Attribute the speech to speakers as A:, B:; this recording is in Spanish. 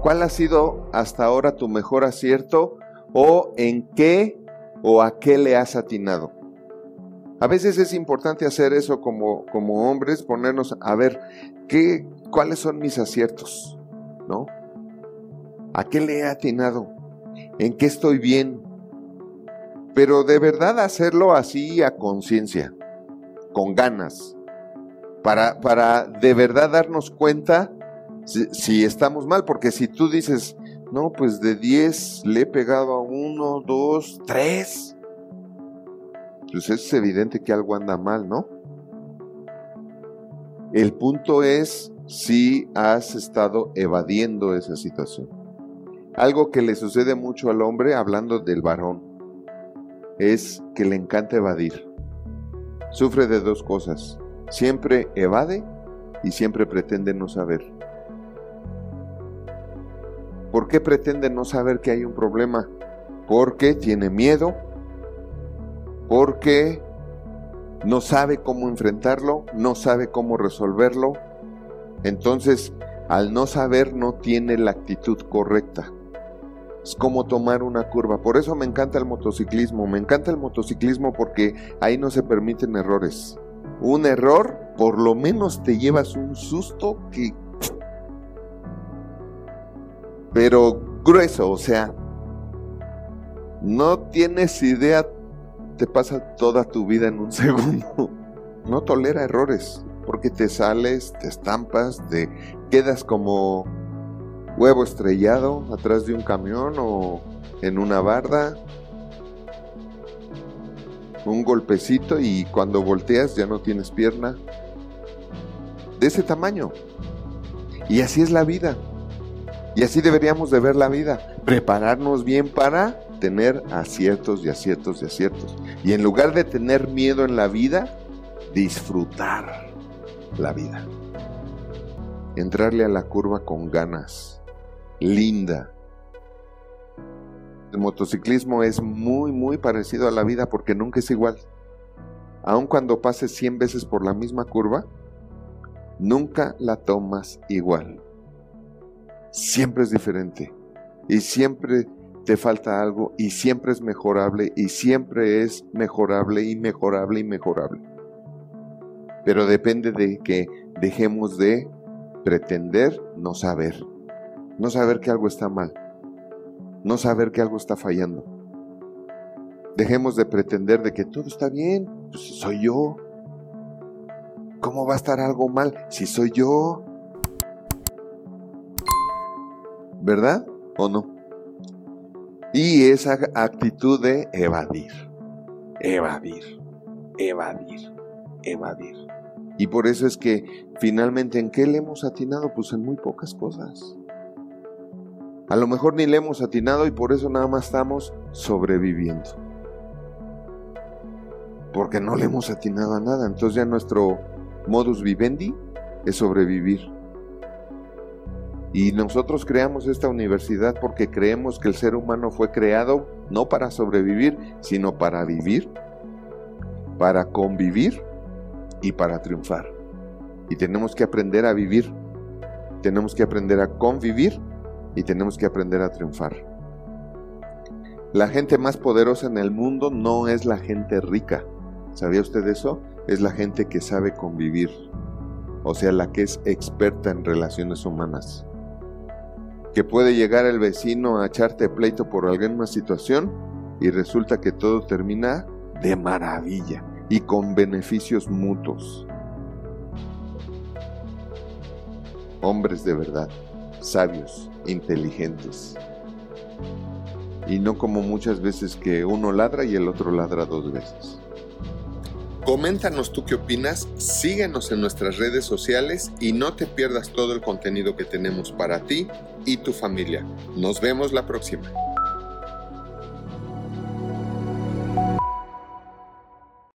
A: ¿Cuál ha sido hasta ahora tu mejor acierto o en qué o a qué le has atinado? A veces es importante hacer eso como, como hombres, ponernos a ver qué, cuáles son mis aciertos, ¿no? ¿A qué le he atinado? ¿En qué estoy bien? Pero de verdad hacerlo así a conciencia, con ganas, para, para de verdad darnos cuenta si, estamos mal, porque si tú dices, no, pues de 10 le he pegado a uno, dos, tres, pues es evidente que algo anda mal, ¿no? El punto es si has estado evadiendo esa situación. Algo que le sucede mucho al hombre, hablando del varón, es que le encanta evadir. Sufre de dos cosas. Siempre evade y siempre pretende no saber. ¿Por qué pretende no saber que hay un problema? Porque tiene miedo, porque no sabe cómo enfrentarlo, no sabe cómo resolverlo. Entonces, al no saber, no tiene la actitud correcta. Es como tomar una curva. Por eso me encanta el motociclismo. Me encanta el motociclismo porque ahí no se permiten errores. Un error, por lo menos te llevas un susto que... Pero grueso, o sea, no tienes idea te pasa toda tu vida en un segundo. No tolera errores, porque te sales, te estampas, te quedas como huevo estrellado atrás de un camión o en una barda. Un golpecito y cuando volteas ya no tienes pierna. De ese tamaño. Y así es la vida. Y así deberíamos de ver la vida. Prepararnos bien para tener aciertos y aciertos y aciertos. Y en lugar de tener miedo en la vida, disfrutar la vida. Entrarle a la curva con ganas. Linda. El motociclismo es muy, muy parecido a la vida porque nunca es igual. Aun cuando pases 100 veces por la misma curva, nunca la tomas igual. Siempre es diferente. Y siempre te falta algo y siempre es mejorable y siempre es mejorable y mejorable y mejorable. Pero depende de que dejemos de pretender no saber, no saber que algo está mal, no saber que algo está fallando. Dejemos de pretender de que todo está bien, pues soy yo. ¿Cómo va a estar algo mal si soy yo? ¿Verdad o no? Y esa actitud de evadir, evadir, evadir, evadir. Y por eso es que finalmente en qué le hemos atinado? Pues en muy pocas cosas. A lo mejor ni le hemos atinado y por eso nada más estamos sobreviviendo. Porque no le hemos atinado a nada. Entonces ya nuestro modus vivendi es sobrevivir. Y nosotros creamos esta universidad porque creemos que el ser humano fue creado no para sobrevivir, sino para vivir, para convivir y para triunfar. Y tenemos que aprender a vivir, tenemos que aprender a convivir y tenemos que aprender a triunfar. La gente más poderosa en el mundo no es la gente rica. ¿Sabía usted eso? Es la gente que sabe convivir, o sea, la que es experta en relaciones humanas que puede llegar el vecino a echarte pleito por alguna situación y resulta que todo termina de maravilla y con beneficios mutuos. Hombres de verdad, sabios, inteligentes. Y no como muchas veces que uno ladra y el otro ladra dos veces. Coméntanos tú qué opinas, síguenos en nuestras redes sociales y no te pierdas todo el contenido que tenemos para ti y tu familia. Nos vemos la próxima.